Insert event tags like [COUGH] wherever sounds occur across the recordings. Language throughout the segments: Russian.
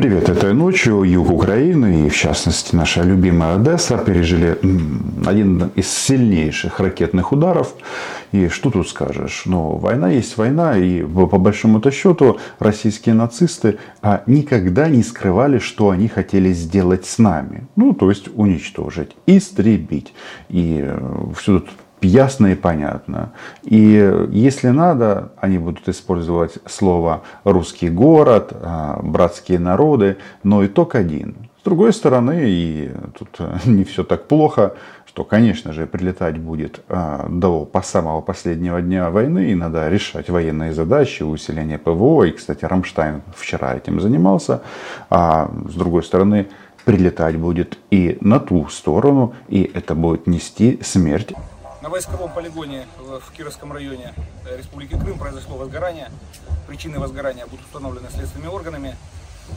Привет, этой ночью юг Украины и, в частности, наша любимая Одесса пережили один из сильнейших ракетных ударов. И что тут скажешь? Ну, война есть война, и по большому-то счету российские нацисты а, никогда не скрывали, что они хотели сделать с нами. Ну, то есть уничтожить, истребить. И э, все тут ясно и понятно. И если надо, они будут использовать слово «русский город», а, «братские народы», но итог один. С другой стороны, и тут [LAUGHS] не все так плохо, что, конечно же, прилетать будет а, до по самого последнего дня войны, и надо решать военные задачи, усиление ПВО. И, кстати, Рамштайн вчера этим занимался. А с другой стороны, прилетать будет и на ту сторону, и это будет нести смерть на войсковом полигоне в Кировском районе Республики Крым произошло возгорание. Причины возгорания будут установлены следственными органами.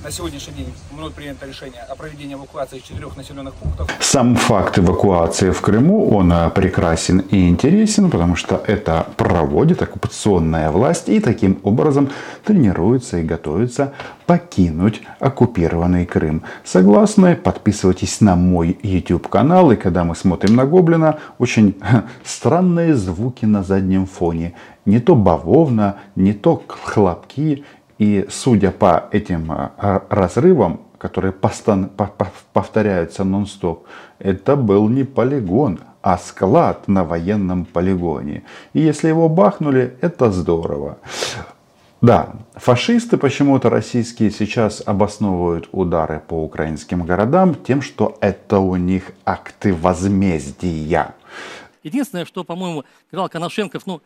На сегодняшний день мной принято решение о проведении эвакуации из четырех населенных пунктов. Сам факт эвакуации в Крыму, он э, прекрасен и интересен, потому что это проводит оккупационная власть и таким образом тренируется и готовится покинуть оккупированный Крым. Согласны? Подписывайтесь на мой YouTube канал. И когда мы смотрим на Гоблина, очень странные звуки на заднем фоне. Не то бавовна, не то хлопки и судя по этим а, разрывам, которые повторяются нон-стоп, это был не полигон, а склад на военном полигоне. И если его бахнули, это здорово. Да, фашисты почему-то российские сейчас обосновывают удары по украинским городам тем, что это у них акты возмездия. Единственное, что, по-моему, генерал Коношенков ну,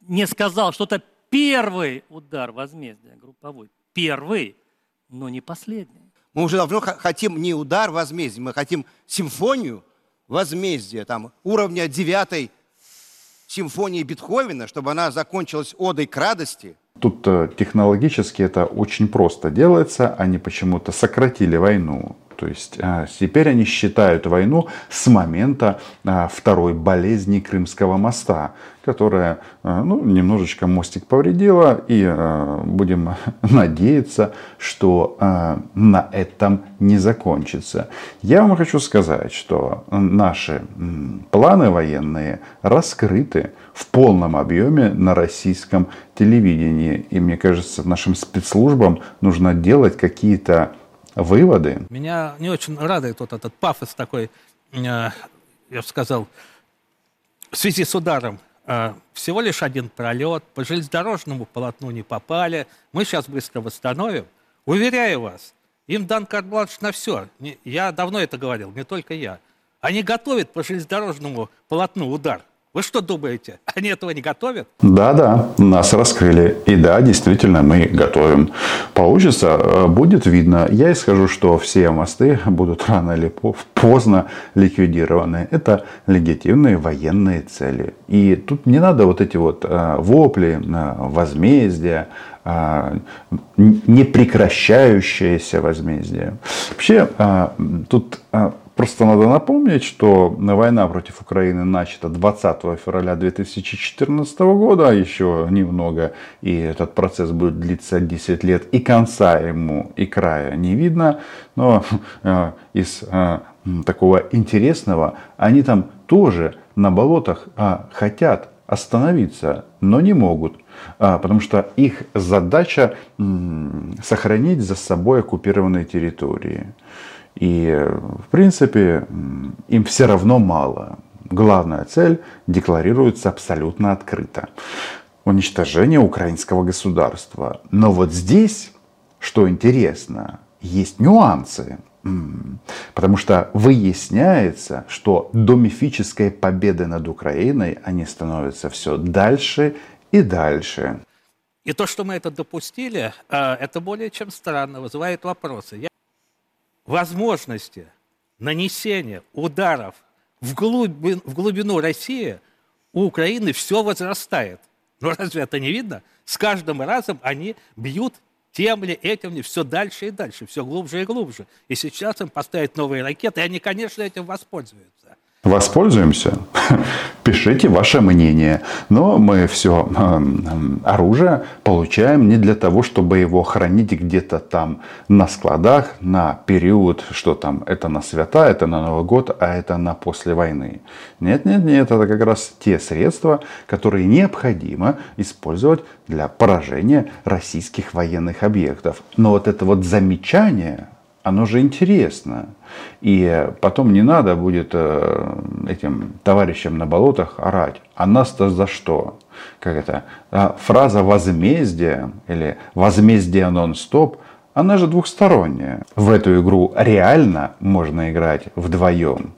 не сказал что-то первый удар возмездия групповой. Первый, но не последний. Мы уже давно хотим не удар возмездия, мы хотим симфонию возмездия, там, уровня девятой симфонии Бетховена, чтобы она закончилась одой к радости. Тут э, технологически это очень просто делается. Они почему-то сократили войну то есть а, теперь они считают войну с момента а, второй болезни Крымского моста, которая а, ну, немножечко мостик повредила. И будем [LAUGHS] надеяться, что на этом не закончится. Я вам хочу сказать, что наши планы военные раскрыты в полном объеме на российском телевидении. И мне кажется, нашим спецслужбам нужно делать какие-то выводы. Меня не очень радует вот этот пафос такой, э, я бы сказал, в связи с ударом. Э, всего лишь один пролет, по железнодорожному полотну не попали. Мы сейчас быстро восстановим. Уверяю вас, им дан карт на все. Я давно это говорил, не только я. Они готовят по железнодорожному полотну удар – вы что думаете, [LAUGHS] они этого не готовят? Да, да, нас раскрыли. И да, действительно, мы готовим. Получится, э, будет видно. Я скажу, что все мосты будут рано или поздно ликвидированы. Это легитимные военные цели. И тут не надо вот эти вот э, вопли, э, возмездия, непрекращающееся возмездие. Вообще, тут Просто надо напомнить, что война против Украины начата 20 февраля 2014 года, еще немного, и этот процесс будет длиться 10 лет, и конца ему, и края не видно. Но э, из э, такого интересного, они там тоже на болотах э, хотят остановиться, но не могут. Потому что их задача сохранить за собой оккупированные территории. И, в принципе, им все равно мало. Главная цель декларируется абсолютно открыто. Уничтожение украинского государства. Но вот здесь, что интересно, есть нюансы. Потому что выясняется, что до мифической победы над Украиной они становятся все дальше и дальше. И то, что мы это допустили, э, это более чем странно, вызывает вопросы возможности нанесения ударов в, глубин, в глубину России у Украины все возрастает. Но разве это не видно? С каждым разом они бьют тем ли этим все дальше и дальше, все глубже и глубже. И сейчас им поставят новые ракеты, и они, конечно, этим воспользуются. Воспользуемся? [LAUGHS] Пишите ваше мнение. Но мы все эм, оружие получаем не для того, чтобы его хранить где-то там на складах на период, что там, это на свята, это на Новый год, а это на после войны. Нет, нет, нет, это как раз те средства, которые необходимо использовать для поражения российских военных объектов. Но вот это вот замечание, оно же интересно. И потом не надо будет э, этим товарищам на болотах орать. А нас-то за что? Как это? А фраза возмездие или возмездие нон-стоп, она же двухсторонняя. В эту игру реально можно играть вдвоем.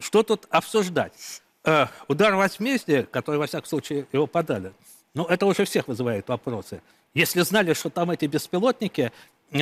Что тут обсуждать? Э, удар возмездия, который, во всяком случае, его подали, ну, это уже всех вызывает вопросы. Если знали, что там эти беспилотники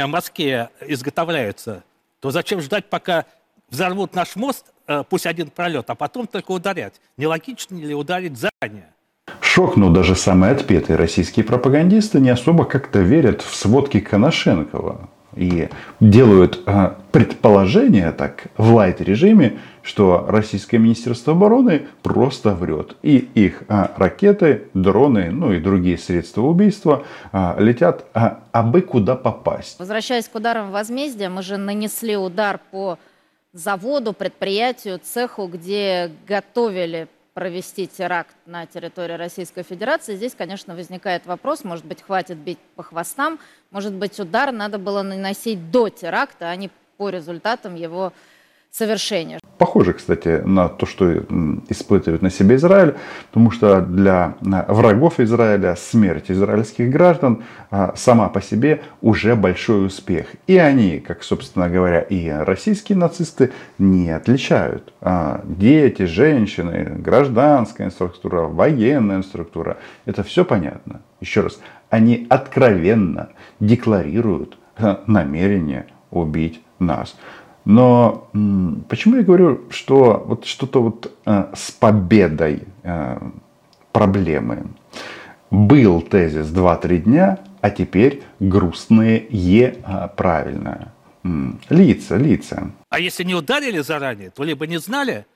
Москве изготовляются, то зачем ждать, пока взорвут наш мост, э, пусть один пролет, а потом только ударять? Не логично ли ударить заранее? Шок, но даже самые отпетые российские пропагандисты не особо как-то верят в сводки Коношенкова и делают э, предположение так в лайт-режиме, что российское министерство обороны просто врет. И их а, ракеты, дроны, ну и другие средства убийства а, летят а, абы куда попасть. Возвращаясь к ударам возмездия, мы же нанесли удар по заводу, предприятию, цеху, где готовили провести теракт на территории Российской Федерации. Здесь, конечно, возникает вопрос, может быть, хватит бить по хвостам, может быть, удар надо было наносить до теракта, а не по результатам его совершения. Похоже, кстати, на то, что испытывает на себе Израиль, потому что для врагов Израиля смерть израильских граждан а, сама по себе уже большой успех. И они, как, собственно говоря, и российские нацисты, не отличают. А, дети, женщины, гражданская структура, военная структура, это все понятно. Еще раз, они откровенно декларируют намерение убить нас. Но почему я говорю, что вот что-то вот э, с победой э, проблемы? Был тезис 2-3 дня, а теперь грустные Е э, правильное. Лица, лица. А если не ударили заранее, то либо не знали,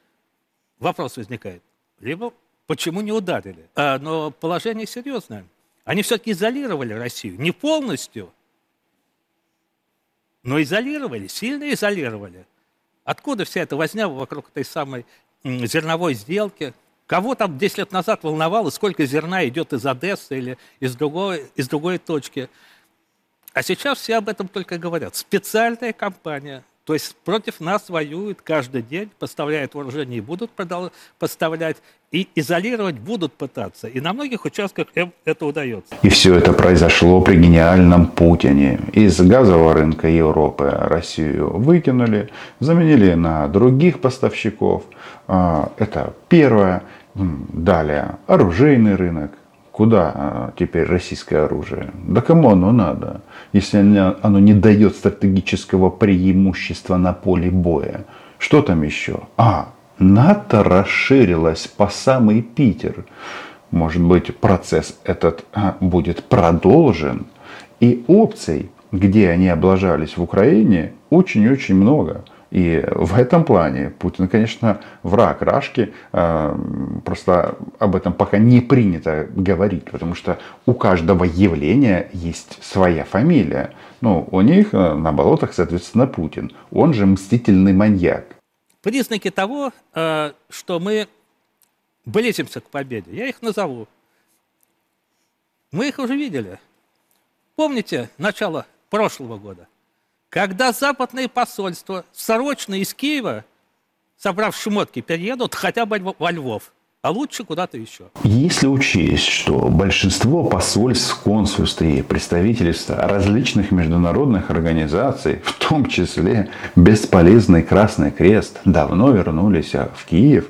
вопрос возникает, либо почему не ударили. А, но положение серьезное. Они все-таки изолировали Россию. Не полностью, но изолировали, сильно изолировали. Откуда вся эта возня вокруг этой самой зерновой сделки? Кого там 10 лет назад волновало, сколько зерна идет из Одессы или из другой, из другой точки? А сейчас все об этом только говорят. Специальная кампания – то есть против нас воюют каждый день, поставляют вооружение и будут поставлять, и изолировать будут пытаться. И на многих участках им это удается. И все это произошло при гениальном Путине. Из газового рынка Европы Россию выкинули, заменили на других поставщиков. А, это первое. Далее оружейный рынок. Куда а, теперь российское оружие? Да кому оно надо, если оно не дает стратегического преимущества на поле боя? Что там еще? А, НАТО расширилось по самый Питер. Может быть, процесс этот а, будет продолжен. И опций, где они облажались в Украине, очень-очень много. И в этом плане Путин, конечно, враг Рашки. А, просто об этом пока не принято говорить, потому что у каждого явления есть своя фамилия. Ну, у них э, на болотах, соответственно, Путин. Он же мстительный маньяк. Признаки того, э, что мы близимся к победе, я их назову. Мы их уже видели. Помните начало прошлого года? Когда западные посольства срочно из Киева, собрав шмотки, переедут хотя бы во Львов, а лучше куда-то еще. Если учесть, что большинство посольств, консульств и представительств различных международных организаций, в том числе бесполезный Красный Крест, давно вернулись в Киев,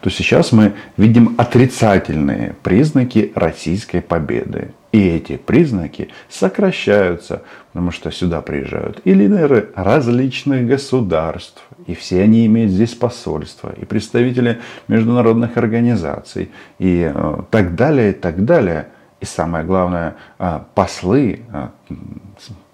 то сейчас мы видим отрицательные признаки российской победы. И эти признаки сокращаются, потому что сюда приезжают и лидеры различных государств, и все они имеют здесь посольства, и представители международных организаций, и э, так далее, и так далее. И самое главное, э, послы э,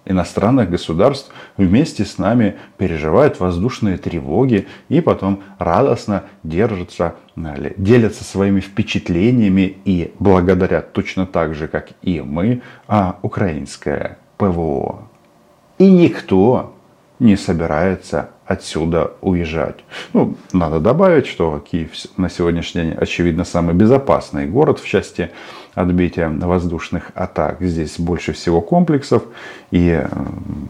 иностранных государств вместе с нами переживают воздушные тревоги и потом радостно держатся, делятся своими впечатлениями и благодарят точно так же, как и мы, а украинское ПВО. И никто не собирается отсюда уезжать. Ну, надо добавить, что Киев на сегодняшний день, очевидно, самый безопасный город в части отбития воздушных атак. Здесь больше всего комплексов, и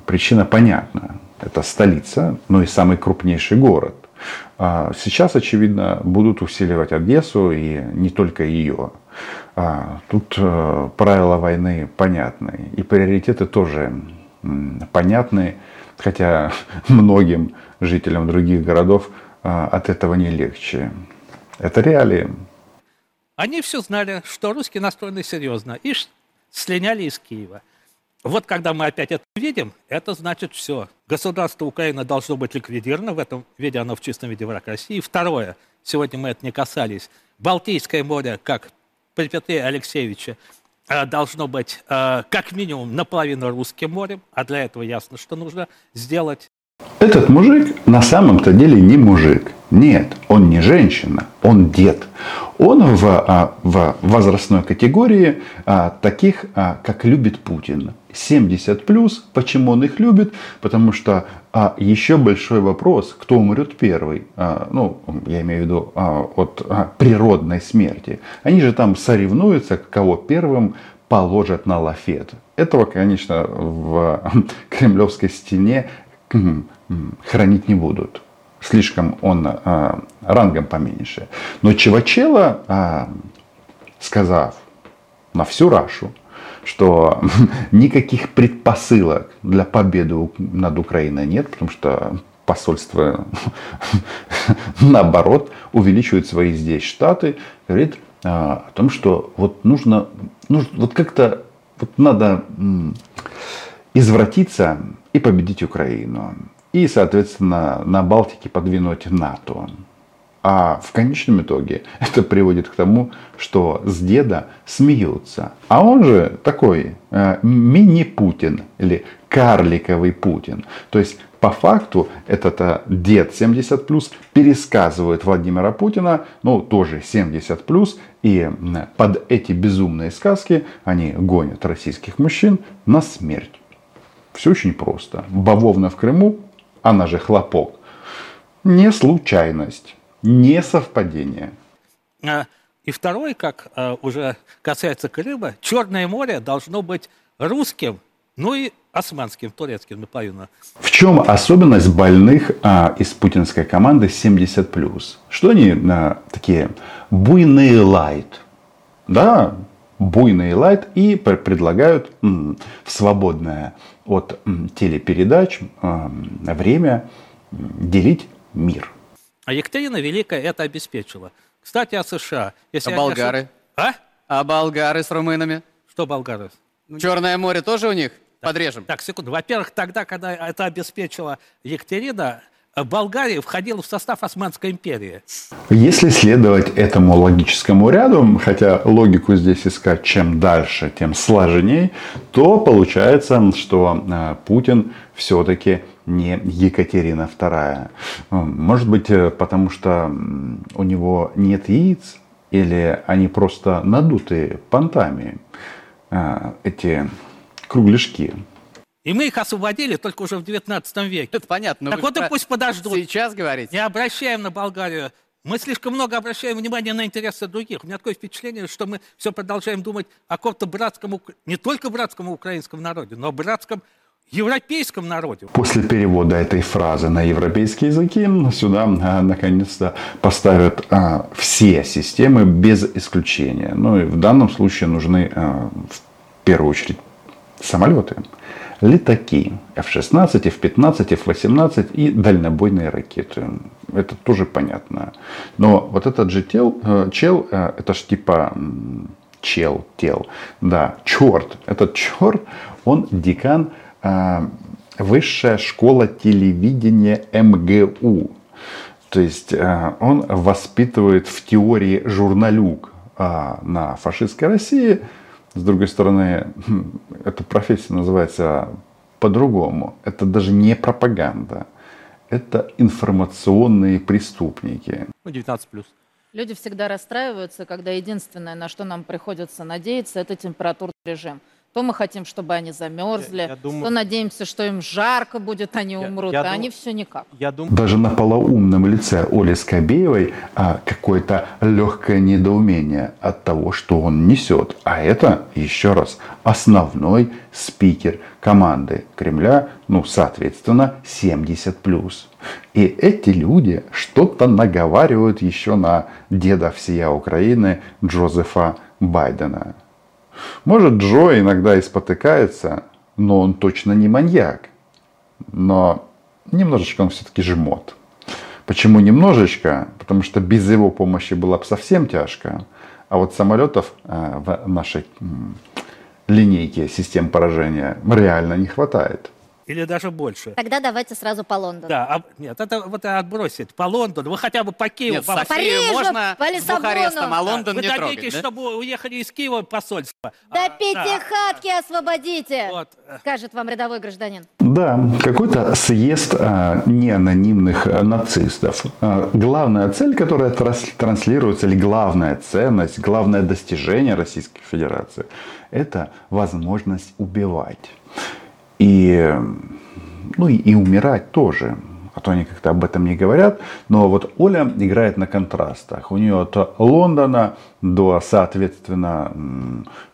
причина понятна. Это столица, но и самый крупнейший город. А сейчас, очевидно, будут усиливать Одессу и не только ее. А тут э, правила войны понятны, и приоритеты тоже понятны, хотя [LAUGHS] многим жителям других городов а, от этого не легче. Это реалии. Они все знали, что русские настроены серьезно, и слиняли из Киева. Вот когда мы опять это увидим, это значит все. Государство Украины должно быть ликвидировано, в этом виде оно в чистом виде враг России. Второе, сегодня мы это не касались, Балтийское море, как при Петре Алексеевиче, э, должно быть э, как минимум наполовину русским морем, а для этого ясно, что нужно сделать. Этот мужик на самом-то деле не мужик. Нет, он не женщина, он дед. Он в, а, в возрастной категории а, таких, а, как любит Путин. 70 плюс. Почему он их любит? Потому что а, еще большой вопрос, кто умрет первый. А, ну, я имею в виду а, от а, природной смерти. Они же там соревнуются, кого первым положат на лафет. Этого, конечно, в [LAUGHS] кремлевской стене хранить не будут. Слишком он а, рангом поменьше. Но Чевачела, а, сказав на всю Рашу, что [LAUGHS] никаких предпосылок для победы над Украиной нет, потому что посольство, [LAUGHS] наоборот, увеличивает свои здесь штаты, говорит а, о том, что вот нужно, нужно вот как-то вот надо извратиться и победить Украину. И, соответственно, на Балтике подвинуть НАТО. А в конечном итоге [LAUGHS] это приводит к тому, что с деда смеются. А он же такой э, мини-Путин или карликовый Путин. То есть по факту этот э, дед 70 плюс пересказывает Владимира Путина, ну тоже 70 плюс, и под эти безумные сказки они гонят российских мужчин на смерть. Все очень просто. Бавовна в Крыму, она же хлопок, не случайность, не совпадение. А, и второй, как а, уже касается Крыма, Черное море должно быть русским, ну и османским, турецким наполовину. В чем особенность больных а, из путинской команды 70+. Что они а, такие буйные лайт? Да, буйные лайт и предлагают м, свободное от телепередач время делить мир. А Екатерина Великая это обеспечила. Кстати, о США. Если а болгары? А? А болгары с румынами? Что болгары? Черное море тоже у них? Так, Подрежем. Так, секунду. Во-первых, тогда, когда это обеспечила Екатерина, Болгария входила в состав Османской империи. Если следовать этому логическому ряду, хотя логику здесь искать чем дальше, тем сложнее, то получается, что э, Путин все-таки не Екатерина II. Может быть, э, потому что у него нет яиц, или они просто надуты понтами, э, эти кругляшки. И мы их освободили только уже в 19 веке. Это понятно. Так вот и пусть подождут. Сейчас говорите. Не обращаем на Болгарию. Мы слишком много обращаем внимание на интересы других. У меня такое впечатление, что мы все продолжаем думать о каком-то братском, не только братском украинском народе, но о братском европейском народе. После перевода этой фразы на европейские языки сюда а, наконец-то поставят а, все системы без исключения. Ну и в данном случае нужны а, в первую очередь самолеты летаки F-16, F-15, F-18 и дальнобойные ракеты. Это тоже понятно. Но вот этот же тел, э, чел, э, это ж типа чел, тел, да, черт, этот черт, он декан э, Высшая школа телевидения МГУ. То есть он воспитывает в теории журналюк на фашистской России – с другой стороны, эта профессия называется по-другому. Это даже не пропаганда. Это информационные преступники. Ну, 19 плюс. Люди всегда расстраиваются, когда единственное, на что нам приходится надеяться, это температурный режим. То мы хотим, чтобы они замерзли, Я- я думаю- то надеемся, что им жарко будет, они умрут, я а дум- они все никак. Я думаю, Даже на полоумном лице Оли Скобеевой а, какое-то легкое недоумение от того, что он несет. А это, еще раз, основной спикер команды Кремля, ну, соответственно, 70+. И эти люди что-то наговаривают еще на деда всея Украины Джозефа Байдена. Может, Джо иногда и спотыкается, но он точно не маньяк. Но немножечко он все-таки жмот. Почему немножечко? Потому что без его помощи было бы совсем тяжко. А вот самолетов э, в нашей линейке систем поражения реально не хватает. Или даже больше. Тогда давайте сразу по Лондону. Да, а- нет, это вот отбросить по Лондону, вы хотя бы по Киеву. Нет, по- Софию Парижу, можно по Лиссабону. Бухарестом, а Лондон Вы не дадите, трогать, да? чтобы уехали из Киева посольство. Да А, пятихатки освободите, Вот. скажет вам рядовой гражданин. Да, какой-то съезд а, неанонимных а, нацистов. А, главная цель, которая транслируется, или главная ценность, главное достижение Российской Федерации, это возможность убивать. И, ну, и, и умирать тоже. А то они как-то об этом не говорят. Но вот Оля играет на контрастах. У нее от Лондона до, соответственно,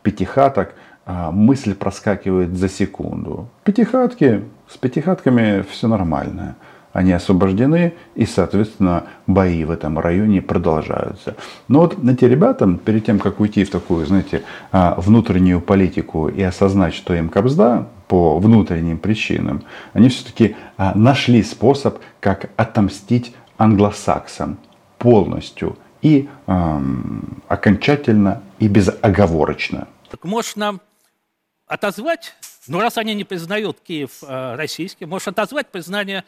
пятихаток а, мысль проскакивает за секунду. Пятихатки, с пятихатками все нормально. Они освобождены, и, соответственно, бои в этом районе продолжаются. Но вот эти ребята, перед тем, как уйти в такую, знаете, а, внутреннюю политику и осознать, что им кобзда по внутренним причинам, они все-таки нашли способ, как отомстить англосаксам полностью и ам, окончательно и безоговорочно. Так нам отозвать, ну раз они не признают Киев э, российским, можешь отозвать признание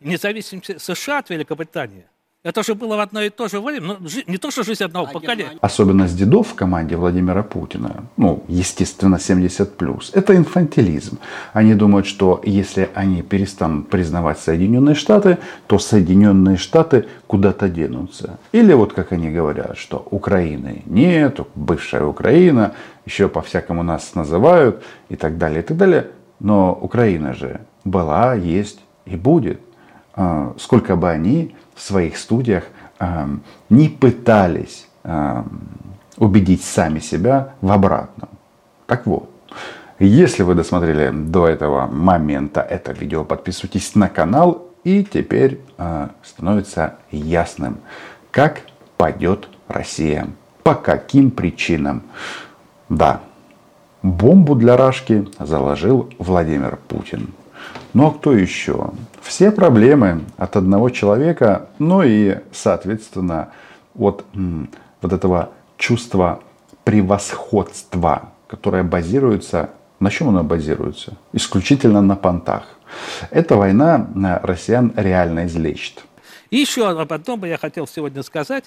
независимости США от Великобритании. Это же было в одно и то же время, ну, жи- не то, что жизнь одного поколения. Особенность дедов в команде Владимира Путина, ну, естественно, 70+, это инфантилизм. Они думают, что если они перестанут признавать Соединенные Штаты, то Соединенные Штаты куда-то денутся. Или вот как они говорят, что Украины нет, бывшая Украина, еще по-всякому нас называют и так далее, и так далее. Но Украина же была, есть и будет. А, Сколько бы они в своих студиях а, не пытались а, убедить сами себя в обратном. Так вот, если вы досмотрели до этого момента это видео, подписывайтесь на канал. И теперь а, становится ясным, как пойдет Россия. По каким причинам. Да, бомбу для Рашки заложил Владимир Путин. Ну а кто еще? Все проблемы от одного человека, ну и, соответственно, от вот этого чувства превосходства, которое базируется, на чем оно базируется? Исключительно на понтах. Эта война э, россиян реально излечит. И еще об одном бы я хотел сегодня сказать.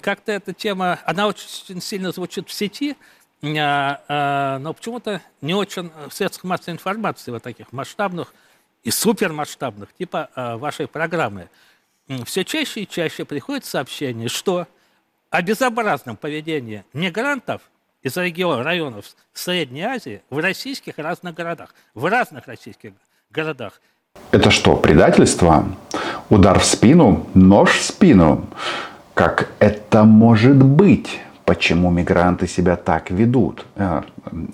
Как-то эта тема, она очень сильно звучит в сети, но почему-то не очень в средствах массовой информации, вот таких масштабных и супермасштабных, типа а, вашей программы. Все чаще и чаще приходит сообщение, что о безобразном поведении мигрантов из региона, районов Средней Азии в российских разных городах, в разных российских городах. Это что, предательство? Удар в спину? Нож в спину? Как это может быть? Почему мигранты себя так ведут? Э,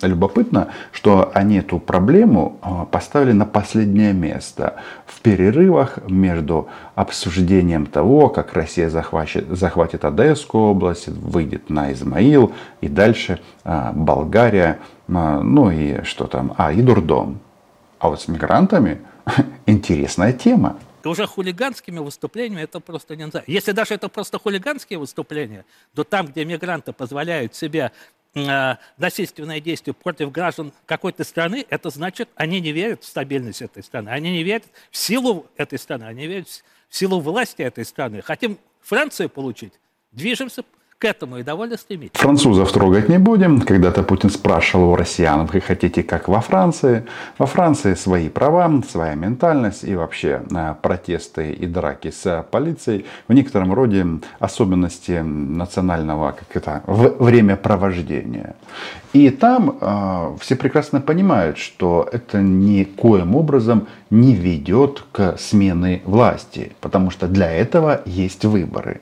Любопытно, что они эту проблему э, поставили на последнее место в перерывах между обсуждением того, как Россия захватит, захватит Одесскую область, выйдет на Измаил и дальше э, Болгария, ну и что там, а и Дурдом. А вот с мигрантами [LAUGHS] интересная тема. И уже хулиганскими выступлениями это просто не называется. Если даже это просто хулиганские выступления, то там, где мигранты позволяют себе э, насильственные действия против граждан какой-то страны, это значит, они не верят в стабильность этой страны, они не верят в силу этой страны, они верят в силу власти этой страны. Хотим Францию получить, движемся к этому и довольно стремительно. Французов трогать не будем. Когда-то Путин спрашивал у россиян, вы хотите как во Франции? Во Франции свои права, своя ментальность и вообще э, протесты и драки с полицией в некотором роде особенности национального как это, времяпровождения. И там э, все прекрасно понимают, что это никоим образом не ведет к смене власти, потому что для этого есть выборы.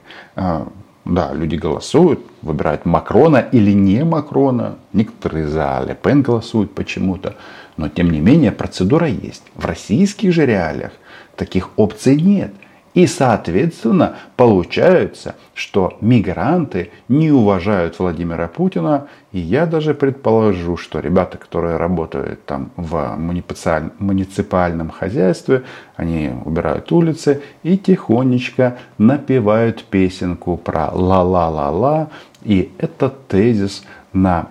Да, люди голосуют, выбирают Макрона или не Макрона. Некоторые за Ле Пен голосуют почему-то. Но тем не менее процедура есть. В российских же реалиях таких опций нет. И, соответственно, получается, что мигранты не уважают Владимира Путина. И я даже предположу, что ребята, которые работают там в муниципальном хозяйстве, они убирают улицы и тихонечко напевают песенку про ла-ла-ла-ла. И этот тезис на,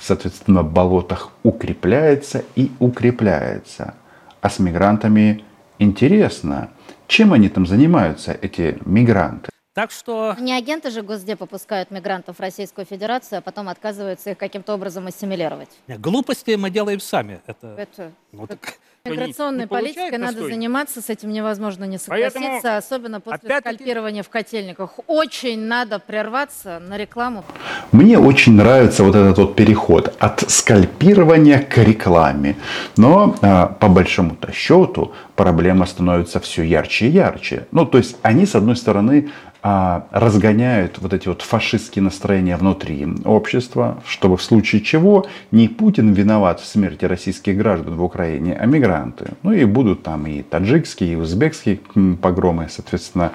соответственно, болотах укрепляется и укрепляется. А с мигрантами интересно – чем они там занимаются, эти мигранты? Так что... Не агенты же Госдепа пускают мигрантов в Российскую Федерацию, а потом отказываются их каким-то образом ассимилировать. Глупости мы делаем сами. Это... Это... Ну, так... Миграционной не политикой надо достойно. заниматься, с этим невозможно не согласиться, Поэтому, особенно после скальпирования в котельниках. Очень надо прерваться на рекламу. Мне очень нравится вот этот вот переход от скальпирования к рекламе. Но а, по большому-то счету проблема становится все ярче и ярче. Ну, то есть они, с одной стороны, а, разгоняют вот эти вот фашистские настроения внутри общества, чтобы в случае чего не Путин виноват в смерти российских граждан в Украине, а мигранты. Ну и будут там и таджикские, и узбекские погромы, соответственно,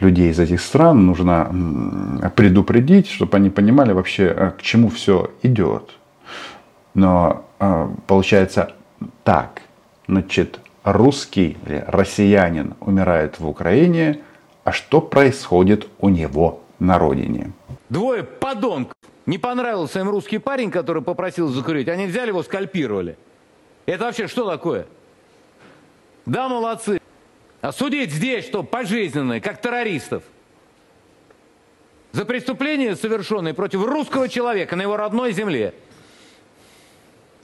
людей из этих стран нужно предупредить, чтобы они понимали вообще, э, к чему все идет. Но э, получается так, значит, русский или россиянин умирает в Украине, а что происходит у него на родине? Двое подонков. Не понравился им русский парень, который попросил закурить. Они взяли его, скальпировали. Это вообще что такое? Да, молодцы. А судить здесь, что пожизненное, как террористов. За преступления, совершенные против русского человека на его родной земле.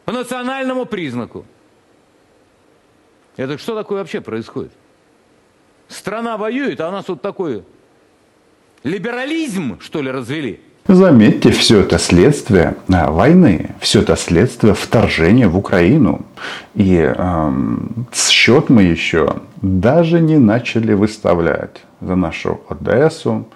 По национальному признаку. Это что такое вообще происходит? Страна воюет, а у нас вот такой либерализм, что ли, развели? Заметьте, все это следствие а, войны, все это следствие вторжения в Украину. И эм, счет мы еще даже не начали выставлять за нашу Одессу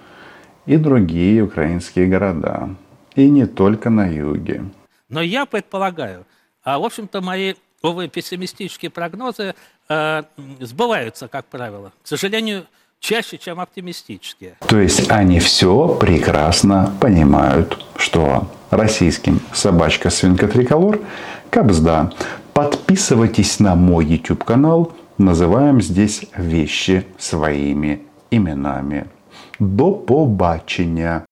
и другие украинские города. И не только на юге. Но я предполагаю, а в общем-то мои увы, пессимистические прогнозы э, сбываются, как правило. К сожалению, чаще, чем оптимистические. То есть они все прекрасно понимают, что российским собачка свинка триколор кабзда. Подписывайтесь на мой YouTube канал. Называем здесь вещи своими именами. До побачення.